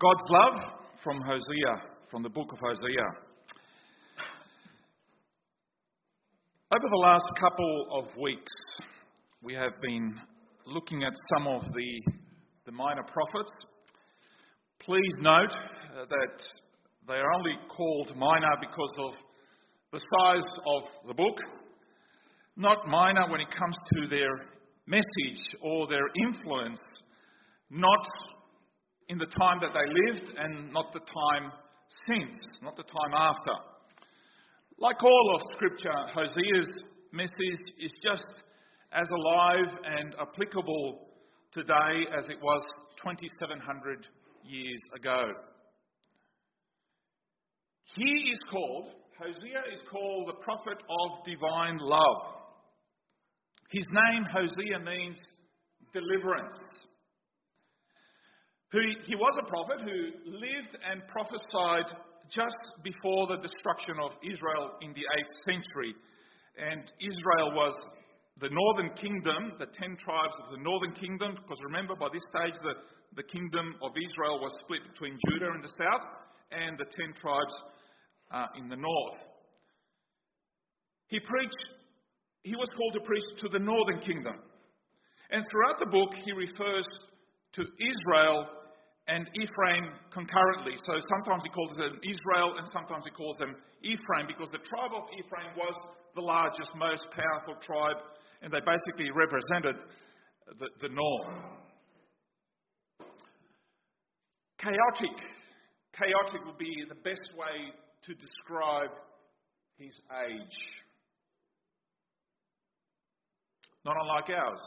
God's love from Hosea, from the book of Hosea. Over the last couple of weeks, we have been looking at some of the, the minor prophets. Please note uh, that they are only called minor because of the size of the book, not minor when it comes to their message or their influence, not in the time that they lived and not the time since, not the time after. Like all of Scripture, Hosea's message is just as alive and applicable today as it was 2,700 years ago. He is called, Hosea is called the prophet of divine love. His name, Hosea, means deliverance. He was a prophet who lived and prophesied just before the destruction of Israel in the 8th century. And Israel was the northern kingdom, the ten tribes of the northern kingdom, because remember, by this stage, the, the kingdom of Israel was split between Judah in the south and the ten tribes uh, in the north. He preached, he was called to preach to the northern kingdom. And throughout the book, he refers to Israel and Ephraim concurrently. So sometimes he calls them Israel and sometimes he calls them Ephraim because the tribe of Ephraim was the largest, most powerful tribe, and they basically represented the, the north. Chaotic. Chaotic would be the best way to describe his age. Not unlike ours.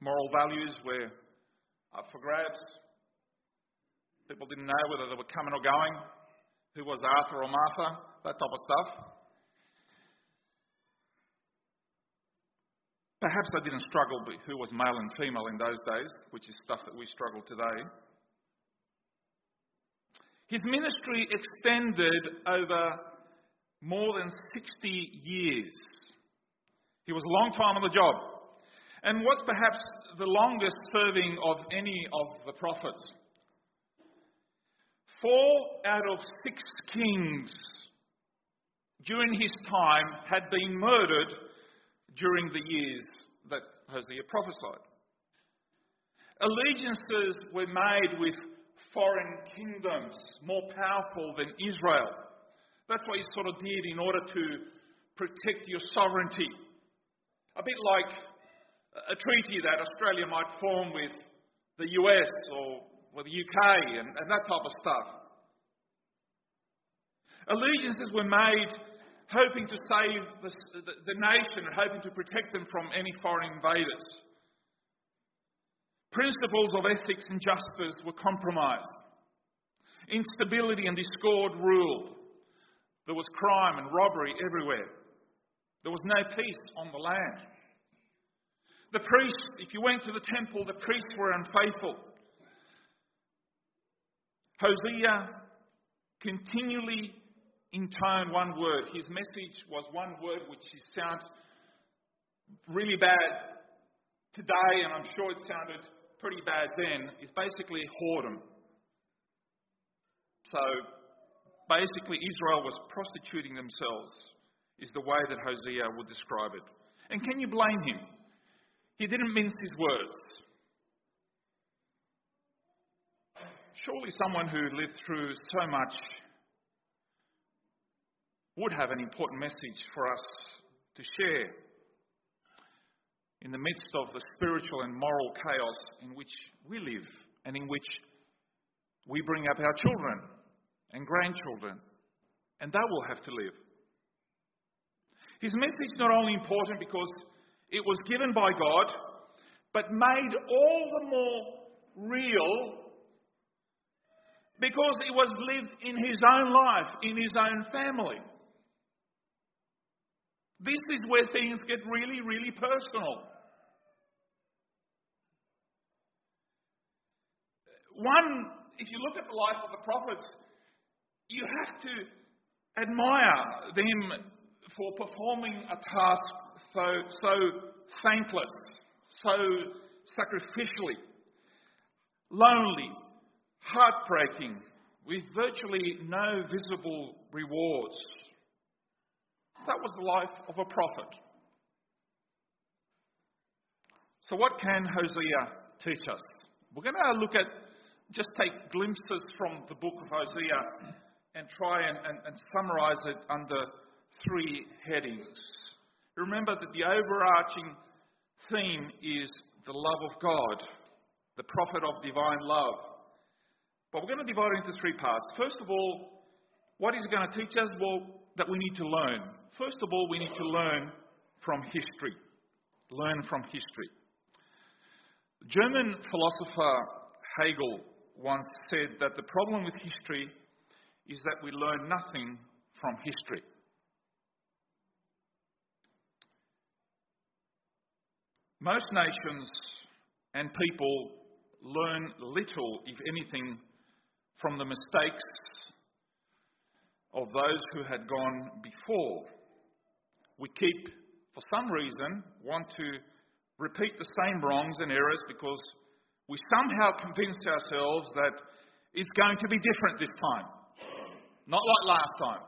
Moral values were up for grabs. People didn't know whether they were coming or going, who was Arthur or Martha, that type of stuff. Perhaps they didn't struggle with who was male and female in those days, which is stuff that we struggle today. His ministry extended over more than 60 years. He was a long time on the job and was perhaps the longest serving of any of the prophets. Four out of six kings during his time had been murdered during the years that Hosea prophesied. Allegiances were made with foreign kingdoms more powerful than Israel. That's what he sort of did in order to protect your sovereignty. A bit like a treaty that Australia might form with the US or with the UK and, and that type of stuff. Allegiances were made hoping to save the, the, the nation and hoping to protect them from any foreign invaders. Principles of ethics and justice were compromised. Instability and discord ruled. There was crime and robbery everywhere. There was no peace on the land. The priests, if you went to the temple, the priests were unfaithful. Hosea continually intoned one word. His message was one word which sounds really bad today, and I'm sure it sounded pretty bad then, is basically whoredom. So basically, Israel was prostituting themselves, is the way that Hosea would describe it. And can you blame him? He didn't mince his words. Surely someone who lived through so much would have an important message for us to share in the midst of the spiritual and moral chaos in which we live and in which we bring up our children and grandchildren, and they will have to live. His message is not only important because it was given by God, but made all the more real because it was lived in his own life, in his own family. This is where things get really, really personal. One, if you look at the life of the prophets, you have to admire them for performing a task so, so thankless, so sacrificially. lonely, heartbreaking, with virtually no visible rewards. That was the life of a prophet. So, what can Hosea teach us? We're going to look at, just take glimpses from the book of Hosea and try and, and, and summarize it under three headings. Remember that the overarching theme is the love of God, the prophet of divine love. But we're going to divide it into three parts. First of all, what is it going to teach us? Well, that we need to learn. First of all, we need to learn from history. Learn from history. German philosopher Hegel once said that the problem with history is that we learn nothing from history. Most nations and people learn little, if anything, from the mistakes of those who had gone before. We keep, for some reason, want to repeat the same wrongs and errors because we somehow convince ourselves that it's going to be different this time. Not like last time.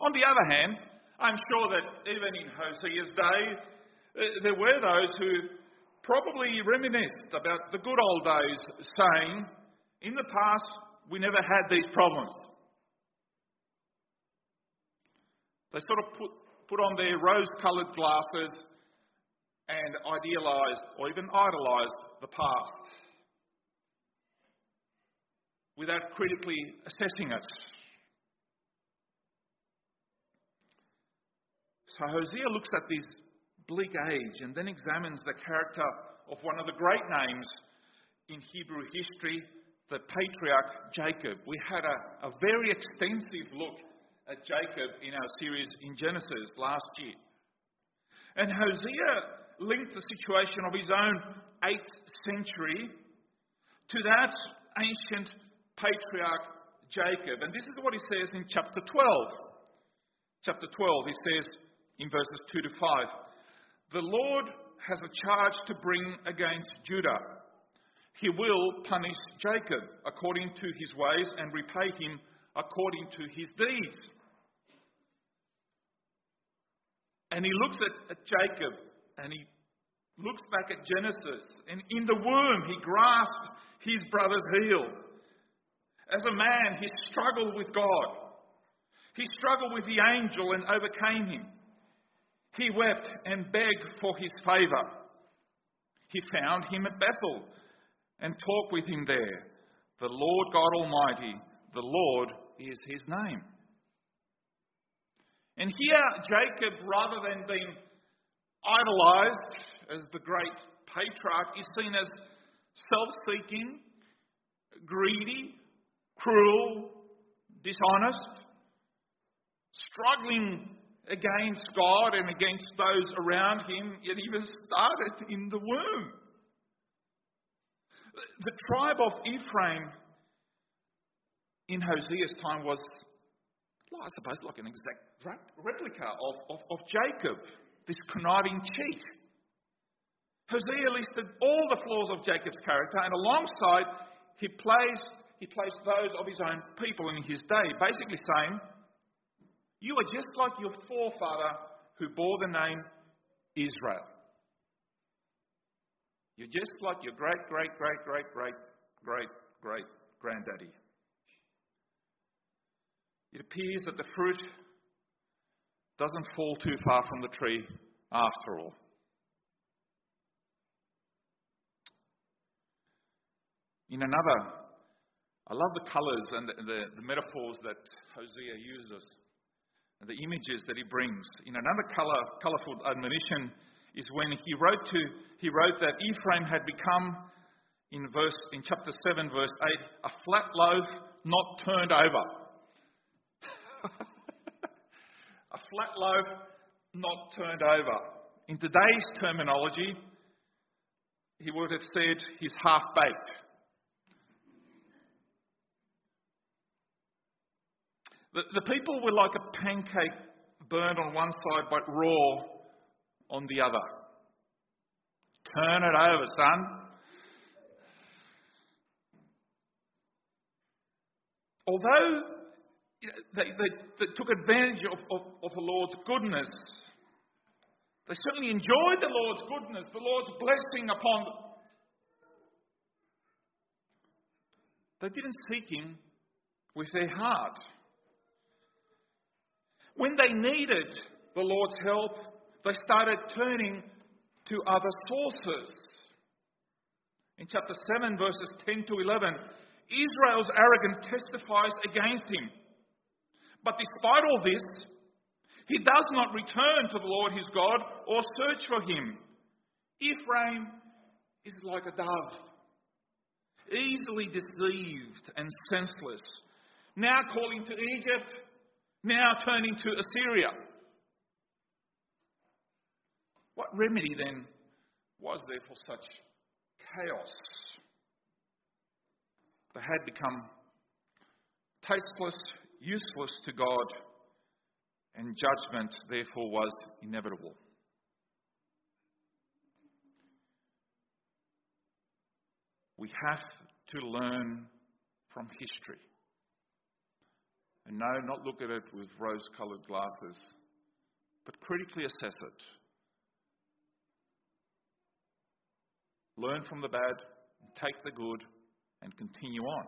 On the other hand, I'm sure that even in Hosea's day, uh, there were those who probably reminisced about the good old days, saying, In the past, we never had these problems. They sort of put, put on their rose coloured glasses and idealised or even idolised the past without critically assessing it. Hosea looks at this bleak age and then examines the character of one of the great names in Hebrew history, the patriarch Jacob. We had a, a very extensive look at Jacob in our series in Genesis last year. And Hosea linked the situation of his own 8th century to that ancient patriarch Jacob. And this is what he says in chapter 12. Chapter 12, he says in verses 2 to 5 The Lord has a charge to bring against Judah. He will punish Jacob according to his ways and repay him according to his deeds. And he looks at, at Jacob and he looks back at Genesis. And in the womb, he grasped his brother's heel. As a man, he struggled with God. He struggled with the angel and overcame him. He wept and begged for his favor. He found him at Bethel and talked with him there. The Lord God Almighty, the Lord is his name. And here, Jacob, rather than being idolized as the great patriarch, is seen as self seeking, greedy, cruel, dishonest, struggling against God and against those around him. It even started in the womb. The tribe of Ephraim in Hosea's time was, well, I suppose, like an exact replica of, of, of Jacob, this conniving cheat. Hosea listed all the flaws of Jacob's character, and alongside, he placed, he placed those of his own people in his day, basically saying, You are just like your forefather who bore the name Israel. You're just like your great, great, great, great, great, great, great granddaddy. It appears that the fruit doesn't fall too far from the tree after all. In another, I love the colours and the, the, the, metaphors that Hosea uses the images that he brings. In another colour, colourful admonition is when he wrote to he wrote that Ephraim had become in verse in chapter 7 verse 8 a flat loaf not turned over. a flat loaf not turned over. In today's terminology, he would have said he's half baked. The, the people were like a pancake burned on one side but raw on the other. Turn it over, son. Although they, they, they took advantage of, of, of the Lord's goodness, they certainly enjoyed the Lord's goodness, the Lord's blessing upon them. They didn't seek Him with their heart. When they needed the Lord's help, they started turning to other sources. In chapter 7, verses 10 to 11, Israel's arrogance testifies against him. But despite all this, he does not return to the Lord his God or search for him. Ephraim is like a dove, easily deceived and senseless, now calling to Egypt, now turning to Assyria. What remedy then was there for such chaos? They had become tasteless, useless to God, and judgment therefore was inevitable. We have to learn from history. And no, not look at it with rose coloured glasses, but critically assess it. Learn from the bad, take the good, and continue on.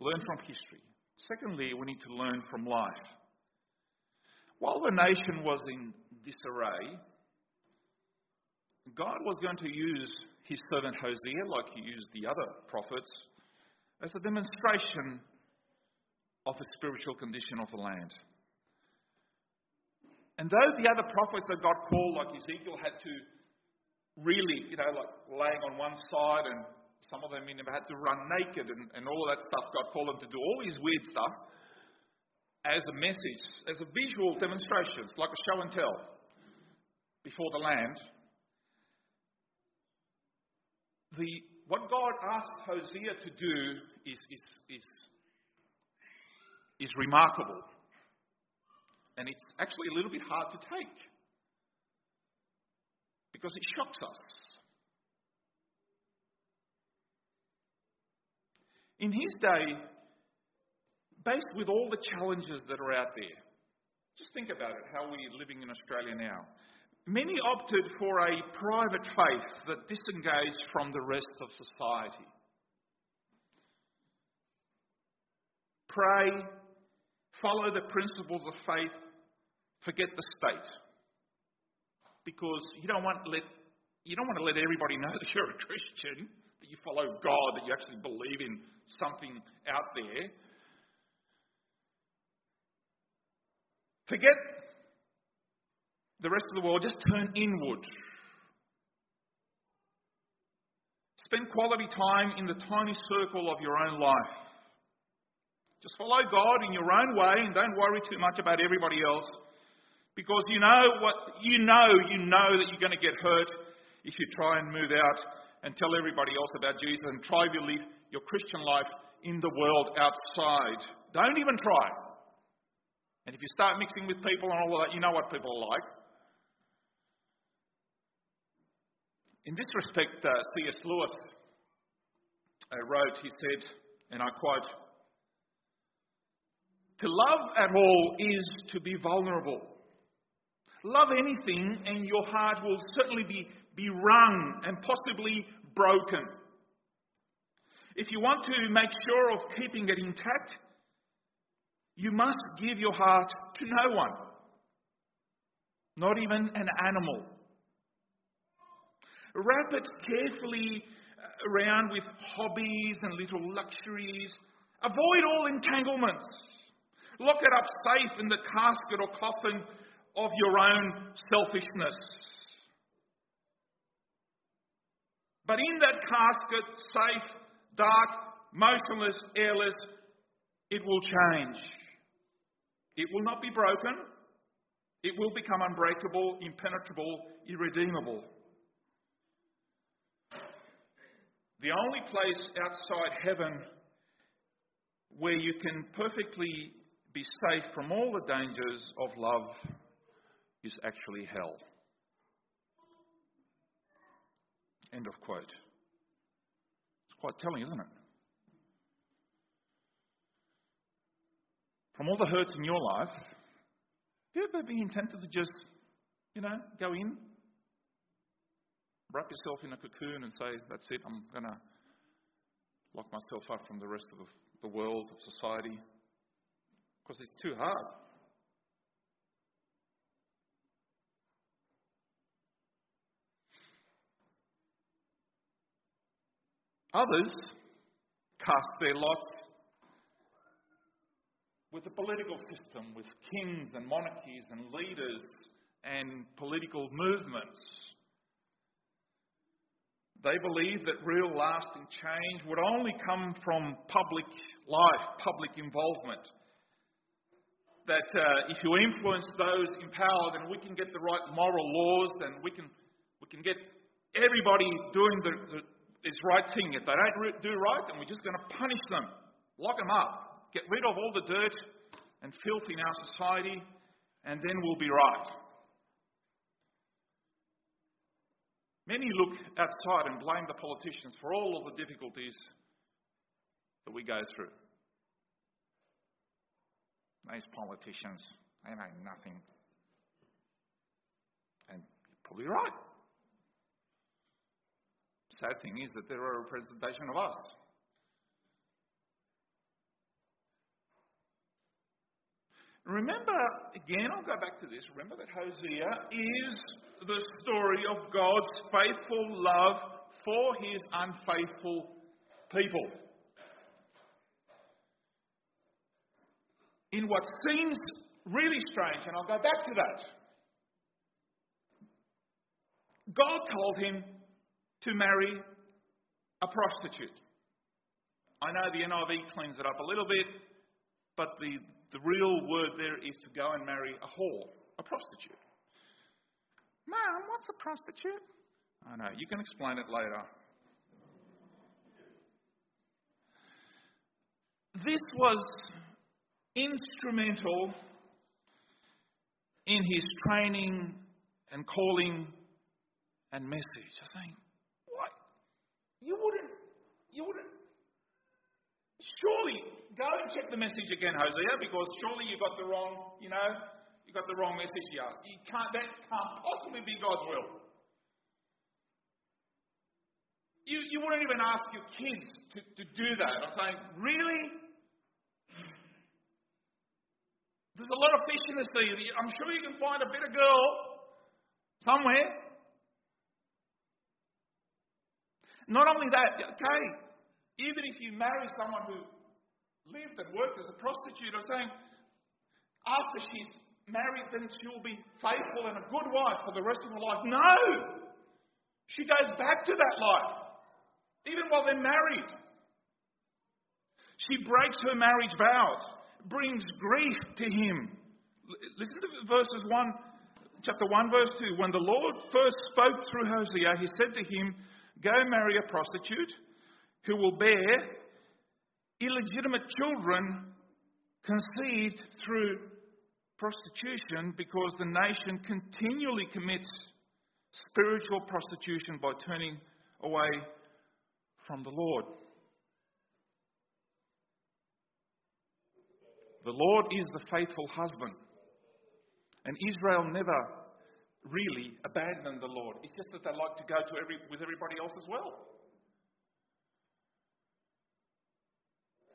Learn from history. Secondly, we need to learn from life. While the nation was in disarray, God was going to use his servant Hosea, like he used the other prophets, as a demonstration of the spiritual condition of the land. And though the other prophets that God called, like Ezekiel, had to really, you know, like laying on one side, and some of them even had to run naked and, and all that stuff, God called them to do all these weird stuff as a message, as a visual demonstration, like a show and tell before the land. The, what God asked Hosea to do is, is, is, is remarkable. And it's actually a little bit hard to take because it shocks us. In his day, based with all the challenges that are out there, just think about it, how we're living in Australia now. Many opted for a private faith that disengaged from the rest of society. Pray, follow the principles of faith, forget the state. Because you don't want let you don't want to let everybody know that you're a Christian, that you follow God, that you actually believe in something out there. Forget the rest of the world, just turn inward. Spend quality time in the tiny circle of your own life. Just follow God in your own way and don't worry too much about everybody else. Because you know what you know, you know that you're going to get hurt if you try and move out and tell everybody else about Jesus and try to live your Christian life in the world outside. Don't even try. And if you start mixing with people and all of that, you know what people are like. In this respect, uh, C.S. Lewis uh, wrote, he said, and I quote, To love at all is to be vulnerable. Love anything, and your heart will certainly be, be wrung and possibly broken. If you want to make sure of keeping it intact, you must give your heart to no one, not even an animal. Wrap it carefully uh, around with hobbies and little luxuries. Avoid all entanglements. Lock it up safe in the casket or coffin of your own selfishness. But in that casket, safe, dark, motionless, airless, it will change. It will not be broken. It will become unbreakable, impenetrable, irredeemable. The only place outside heaven where you can perfectly be safe from all the dangers of love is actually hell. End of quote. It's quite telling, isn't it? From all the hurts in your life, have you ever been tempted to just, you know, go in wrap yourself in a cocoon and say, that's it, I'm going to lock myself up from the rest of the world, of society? Because it's too hard. Others cast their lots with the political system, with kings and monarchies and leaders and political movements. They believe that real lasting change would only come from public life, public involvement. That uh, if you influence those in power, then we can get the right moral laws and we can, we can get everybody doing the, the, this right thing. If they don't do right, then we're just going to punish them, lock them up, get rid of all the dirt and filth in our society, and then we'll be right. Many look outside and blame the politicians for all of the difficulties that we go through. These politicians, they know nothing. And you're probably right. Sad thing is that they're a representation of us. Remember, again, I'll go back to this. Remember that Hosea is the story of God's faithful love for his unfaithful people. In what seems really strange, and I'll go back to that, God told him to marry a prostitute. I know the NIV cleans it up a little bit, but the, the real word there is to go and marry a whore, a prostitute. Mom, what's a prostitute? I know, you can explain it later. This was instrumental in his training and calling and message. I think, what? You wouldn't, you wouldn't. Surely, go and check the message again, Hosea, because surely you got the wrong, you know, got the wrong message here. You can't, that can't possibly be God's will. You, you wouldn't even ask your kids to, to do that. I'm saying, really? There's a lot of fish in the sea. I'm sure you can find a of girl somewhere. Not only that, okay, even if you marry someone who lived and worked as a prostitute, I'm saying after she's married, then she'll be faithful and a good wife for the rest of her life. No! She goes back to that life, even while they're married. She breaks her marriage vows, brings grief to him. Listen to verses 1, chapter 1, verse 2. When the Lord first spoke through Hosea, he said to him, Go marry a prostitute who will bear illegitimate children conceived through prostitution because the nation continually commits spiritual prostitution by turning away from the Lord. The Lord is the faithful husband. And Israel never really abandoned the Lord. It's just that they like to go to every, with everybody else as well.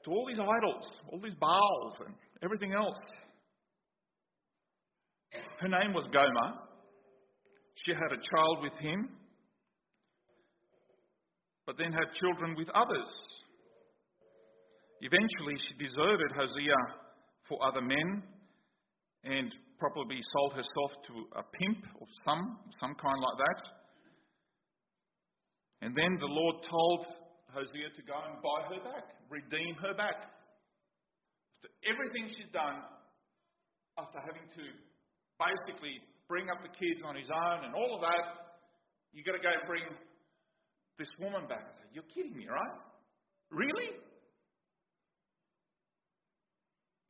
To all these idols, all these Baals, and everything else. Her name was Gomer. She had a child with him, but then had children with others. Eventually, she deserted Hosea for other men and probably sold herself to a pimp or some, some kind like that. And then the Lord told Hosea to go and buy her back, redeem her back. After everything she's done, after having to basically bring up the kids on his own and all of that, you've got to go and bring this woman back. I said, You're kidding me, right? Really?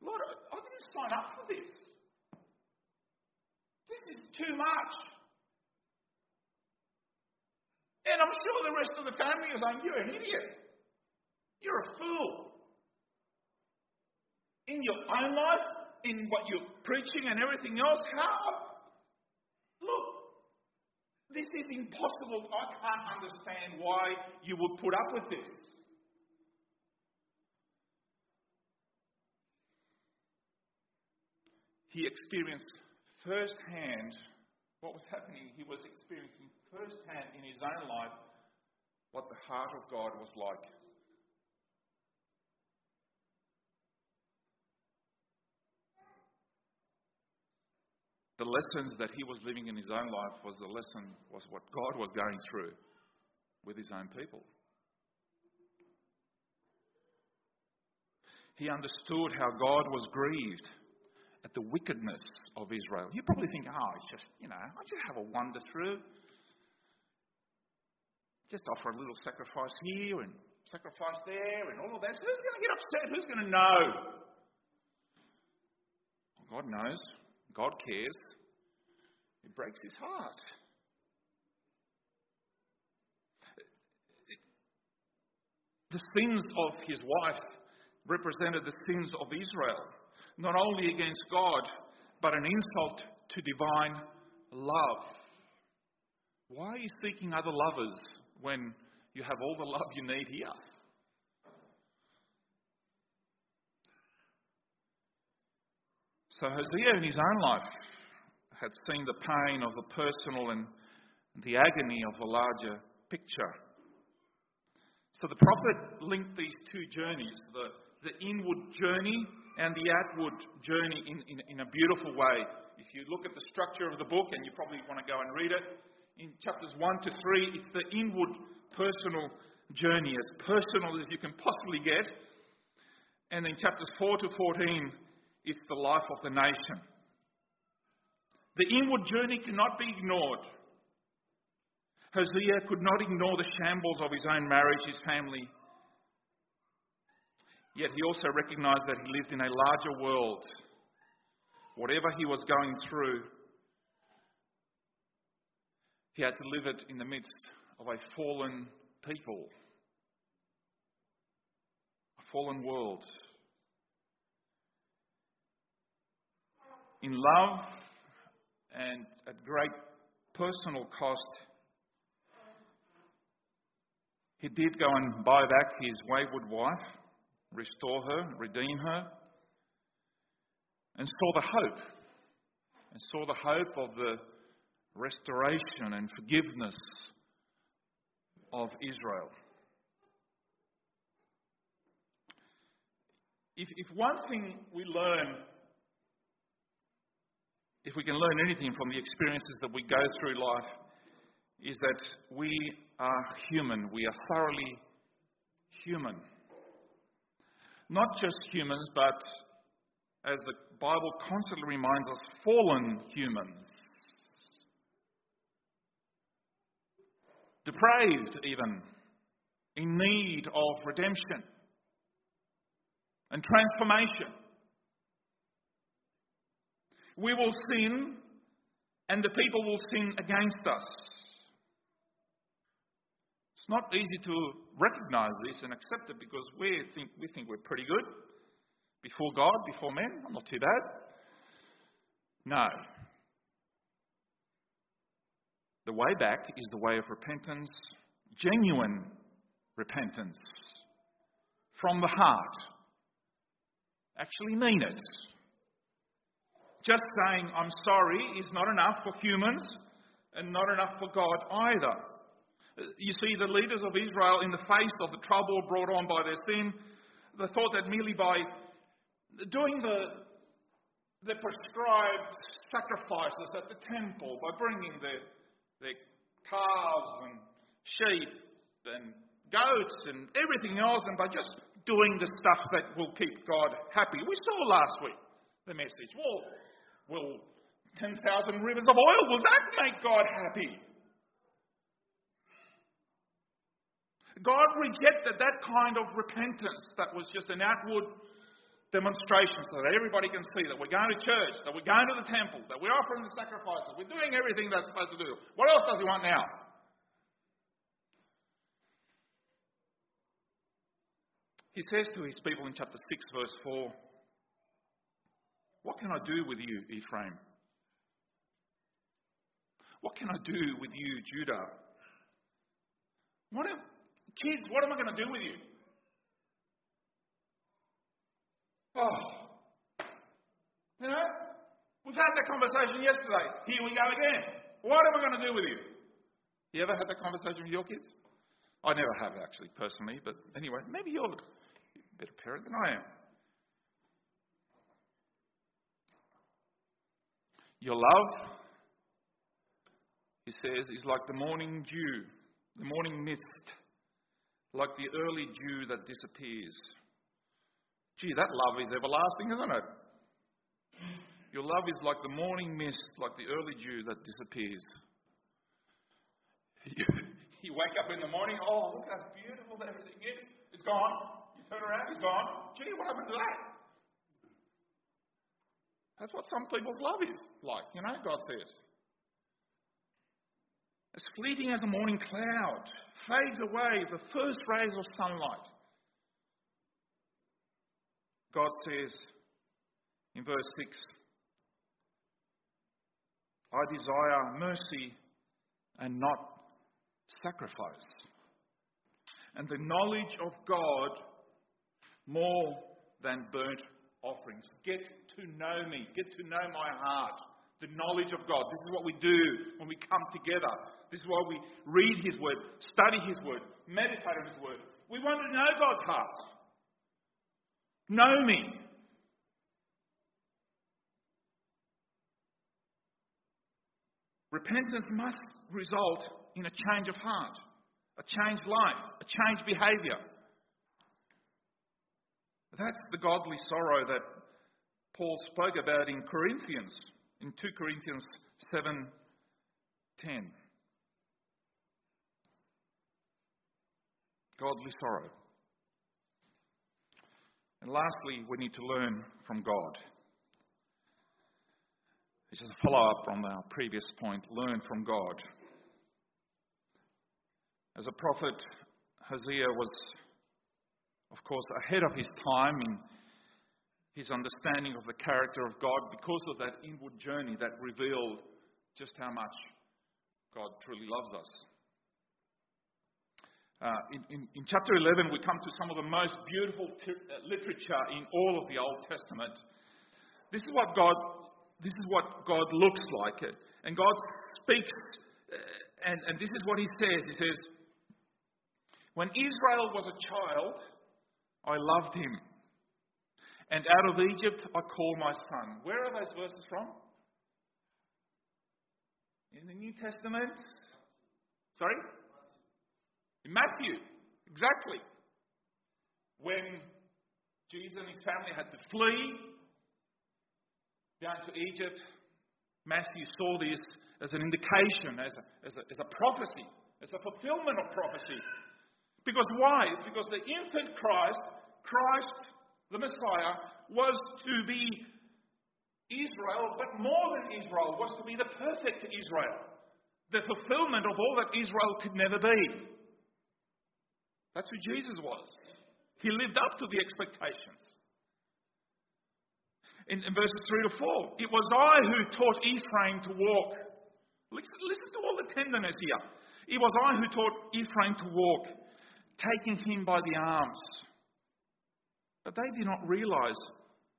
Lord, I didn't sign up for this. This is too much. And I'm sure the rest of the family is saying, You're an idiot. You're a fool. In your own life, in what you're preaching and everything else, how? Look, this is impossible. I can't understand why you would put up with this. He experienced firsthand what was happening. He was experiencing firsthand in his own life what the heart of God was like. The lessons that he was living in his own life was the lesson, was what God was going through with his own people. He understood how God was grieved at the wickedness of Israel. You probably think, oh, it's just, you know, I just have a wander through. Just offer a little sacrifice here and sacrifice there and all of that. Who's going to get upset? Who's going to know? God knows. God cares. It breaks his heart. The sins of his wife represented the sins of Israel, not only against God, but an insult to divine love. Why are you seeking other lovers when you have all the love you need here? So Hosea, in his own life, had seen the pain of the personal and the agony of the larger picture. So the prophet linked these two journeys, the, the inward journey and the outward journey, in, in, in a beautiful way. If you look at the structure of the book, and you probably want to go and read it, in chapters 1 to 3, it's the inward personal journey, as personal as you can possibly get. And in chapters 4 to 14, it's the life of the nation. The inward journey cannot be ignored. Hosea could not ignore the shambles of his own marriage, his family. Yet he also recognized that he lived in a larger world. Whatever he was going through, he had to live it in the midst of a fallen people, a fallen world. in love and at great personal cost, he did go and buy back his wayward wife, restore her, redeem her, and saw the hope, and saw the hope of the restoration and forgiveness of Israel. If, if one thing we learn if we can learn anything from the experiences that we go through life, is that we are human. We are thoroughly human. Not just humans, but as the Bible constantly reminds us, fallen humans. Depraved, even, in need of redemption and transformation we will sin and the people will sin against us. It's not easy to recognize this and accept it because we think, we think we're pretty good before God, before men. I'm not too bad. No. The way back is the way of repentance, genuine repentance from the heart. Actually mean it. Just saying, I'm sorry, is not enough for humans and not enough for God either. You see, the leaders of Israel, in the face of the trouble brought on by their sin, they thought that merely by doing the, the prescribed sacrifices at the temple, by bringing the, the calves and sheep and goats and everything else, and by just doing the stuff that will keep God happy. We saw last week the message. Well, Will 10,000 rivers of oil, will that make God happy? God rejected that kind of repentance that was just an outward demonstration so that everybody can see that we're going to church, that we're going to the temple, that we're offering the sacrifices, we're doing everything that's supposed to do. What else does he want now? He says to his people in chapter 6, verse 4 what can I do with you, Ephraim? What can I do with you, Judah? What am, kids, what am I going to do with you? Oh, you know, we've had that conversation yesterday. Here we go again. What am I going to do with you? You ever had that conversation with your kids? I never have, actually, personally, but anyway, maybe you're a better parent than I am. Your love, he says, is like the morning dew, the morning mist, like the early dew that disappears. Gee, that love is everlasting, isn't it? Your love is like the morning mist, like the early dew that disappears. You, you wake up in the morning, oh, look how beautiful everything is. It's gone. You turn around, it's gone. Gee, what happened to that? That's what some people's love is like, you know, God says. As fleeting as a morning cloud, fades away the first rays of sunlight. God says in verse 6 I desire mercy and not sacrifice, and the knowledge of God more than burnt offerings. Get to know me, get to know my heart, the knowledge of God. This is what we do when we come together. This is why we read His Word, study His Word, meditate on His Word. We want to know God's heart. Know me. Repentance must result in a change of heart, a changed life, a changed behavior. That's the godly sorrow that Paul spoke about in Corinthians, in 2 Corinthians 7:10. Godly sorrow. And lastly, we need to learn from God. This is a follow up from our previous point learn from God. As a prophet, Hosea was, of course, ahead of his time in his understanding of the character of God because of that inward journey that revealed just how much God truly loves us. Uh, in, in, in, chapter 11, we come to some of the most beautiful uh, literature in all of the Old Testament. This is what God, this is what God looks like, and God speaks, uh, and, and this is what He says. He says, "When Israel was a child, I loved him, and out of Egypt I call my son." Where are those verses from? In the New Testament. Sorry. In Matthew, exactly. When Jesus and his family had to flee down to Egypt, Matthew saw this as an indication, as a, as a, as a prophecy, as a fulfillment of prophecy. Because why? Because the infant Christ, Christ the Messiah, was to be Israel, but more than Israel, was to be the perfect Israel. The fulfillment of all that Israel could never be. That's who Jesus was. He lived up to the expectations. In, in verses 3 to 4, it was I who taught Ephraim to walk. Listen, listen to all the tenderness here. It was I who taught Ephraim to walk, taking him by the arms. But they did not realize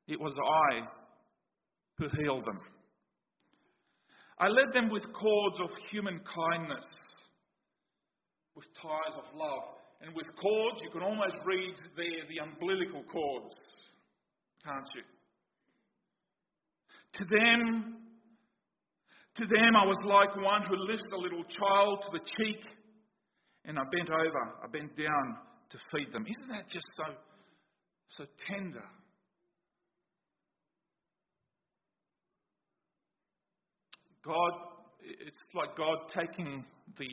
it was I who healed them. I led them with cords of human kindness, with ties of love. And with cords, you can almost read there the umbilical cords, can't you? To them, to them I was like one who lifts a little child to the cheek, and I bent over, I bent down to feed them. Isn't that just so, so tender? God, it's like God taking the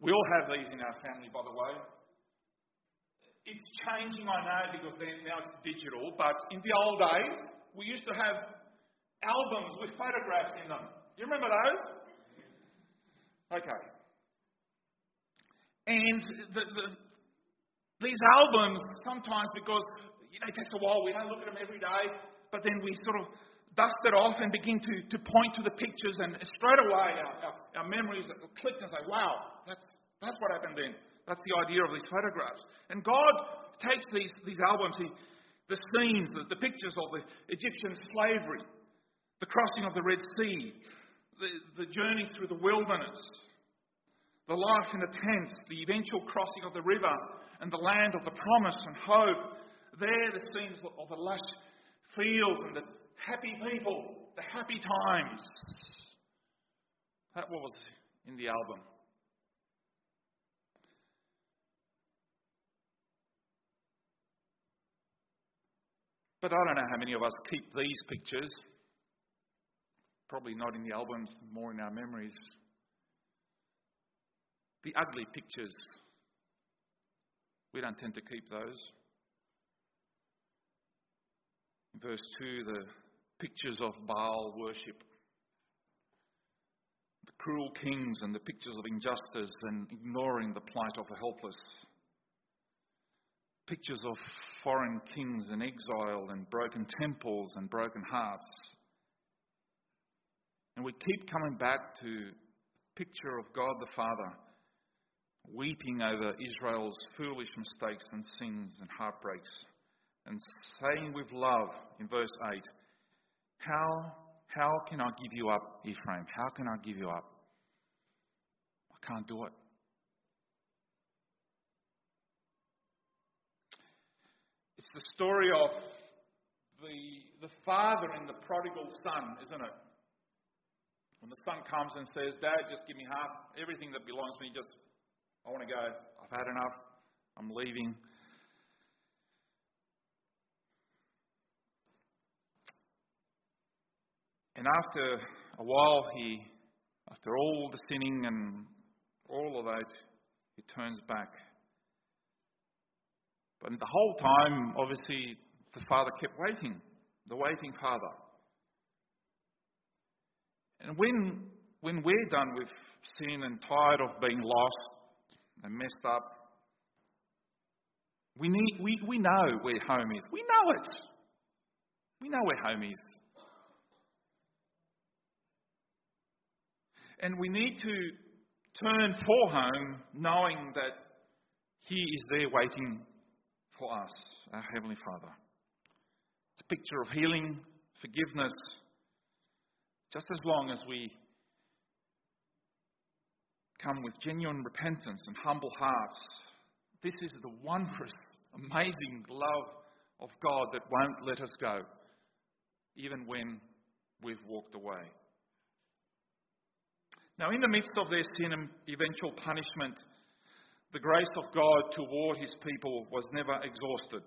we all have these in our family, by the way. It's changing, I know, because now it's digital, but in the old days, we used to have albums with photographs in them. Do you remember those? Okay. And the, the, these albums, sometimes because you know, it takes a while, we don't look at them every day, but then we sort of dust it off and begin to, to point to the pictures, and straight away our, our, our memories click and say, wow, that's, that's what happened then. That's the idea of these photographs. And God takes these, these albums, he, the scenes, the, the pictures of the Egyptian slavery, the crossing of the Red Sea, the, the journey through the wilderness, the life in the tents, the eventual crossing of the river, and the land of the promise and hope. There, the scenes of the lush fields and the happy people, the happy times. That was in the album. But I don't know how many of us keep these pictures. Probably not in the albums, more in our memories. The ugly pictures, we don't tend to keep those. In verse 2, the pictures of Baal worship, the cruel kings and the pictures of injustice and ignoring the plight of the helpless, pictures of foreign kings in exile and broken temples and broken hearts. And we keep coming back to the picture of God the Father weeping over Israel's foolish mistakes and sins and heartbreaks and saying with love in verse 8, How, how can I give you up, Ephraim? How can I give you up? I can't do it. It's the story of the, the father and the prodigal son, isn't it? When the son comes and says, Dad, just give me half, everything that belongs to me, just, I want to go. I've had enough. I'm leaving. And after a while, he, after all the sinning and all of that, he turns back. But the whole time, obviously, the father kept waiting, the waiting father. And when, when we're done with sin and tired of being lost and messed up, we, need, we, we know where home is. We know it. We know where home is. And we need to turn for home knowing that He is there waiting for us, our Heavenly Father. It's a picture of healing, forgiveness, just as long as we come with genuine repentance and humble hearts. This is the wondrous, amazing love of God that won't let us go, even when we've walked away. Now, in the midst of their sin and eventual punishment, the grace of God toward his people was never exhausted.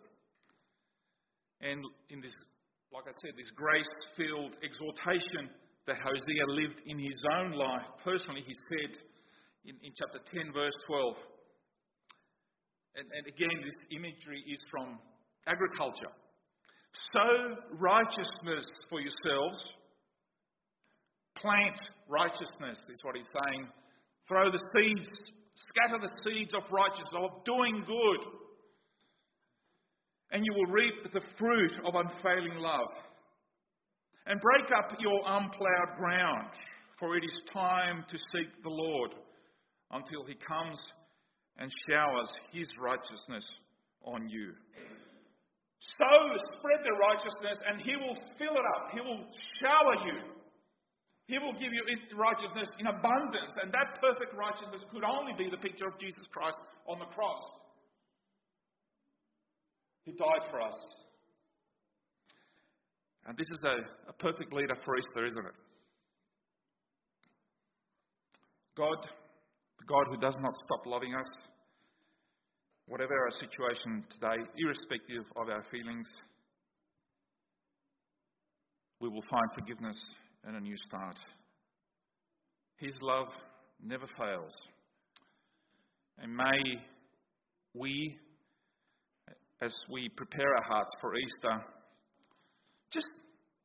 And in this, like I said, this grace filled exhortation that Hosea lived in his own life, personally, he said in, in chapter 10, verse 12. And, and again, this imagery is from agriculture. Sow righteousness for yourselves Plant righteousness, is what he's saying. Throw the seeds, scatter the seeds of righteousness, of doing good. And you will reap the fruit of unfailing love. And break up your unplowed ground, for it is time to seek the Lord until he comes and showers his righteousness on you. So spread the righteousness, and he will fill it up. He will shower you he will give you righteousness in abundance, and that perfect righteousness could only be the picture of Jesus Christ on the cross. He died for us. And this is a, a perfect leader for Easter, isn't it? God, God who does not stop loving us, whatever our situation today, irrespective of our feelings, we will find forgiveness and a new start. His love never fails. And may we, as we prepare our hearts for Easter, just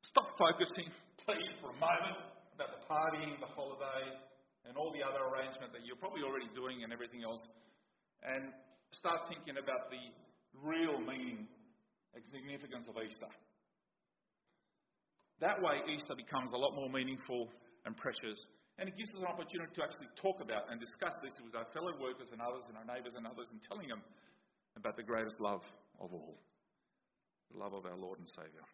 stop focusing, please, for a moment about the partying, the holidays, and all the other arrangements that you're probably already doing and everything else. And start thinking about the real meaning and significance of Easter. That way, Easter becomes a lot more meaningful and precious, and it gives us an opportunity to actually talk about and discuss this with our fellow workers and others and our neighbours and others and telling them about the greatest love of all the love of our Lord and Saviour.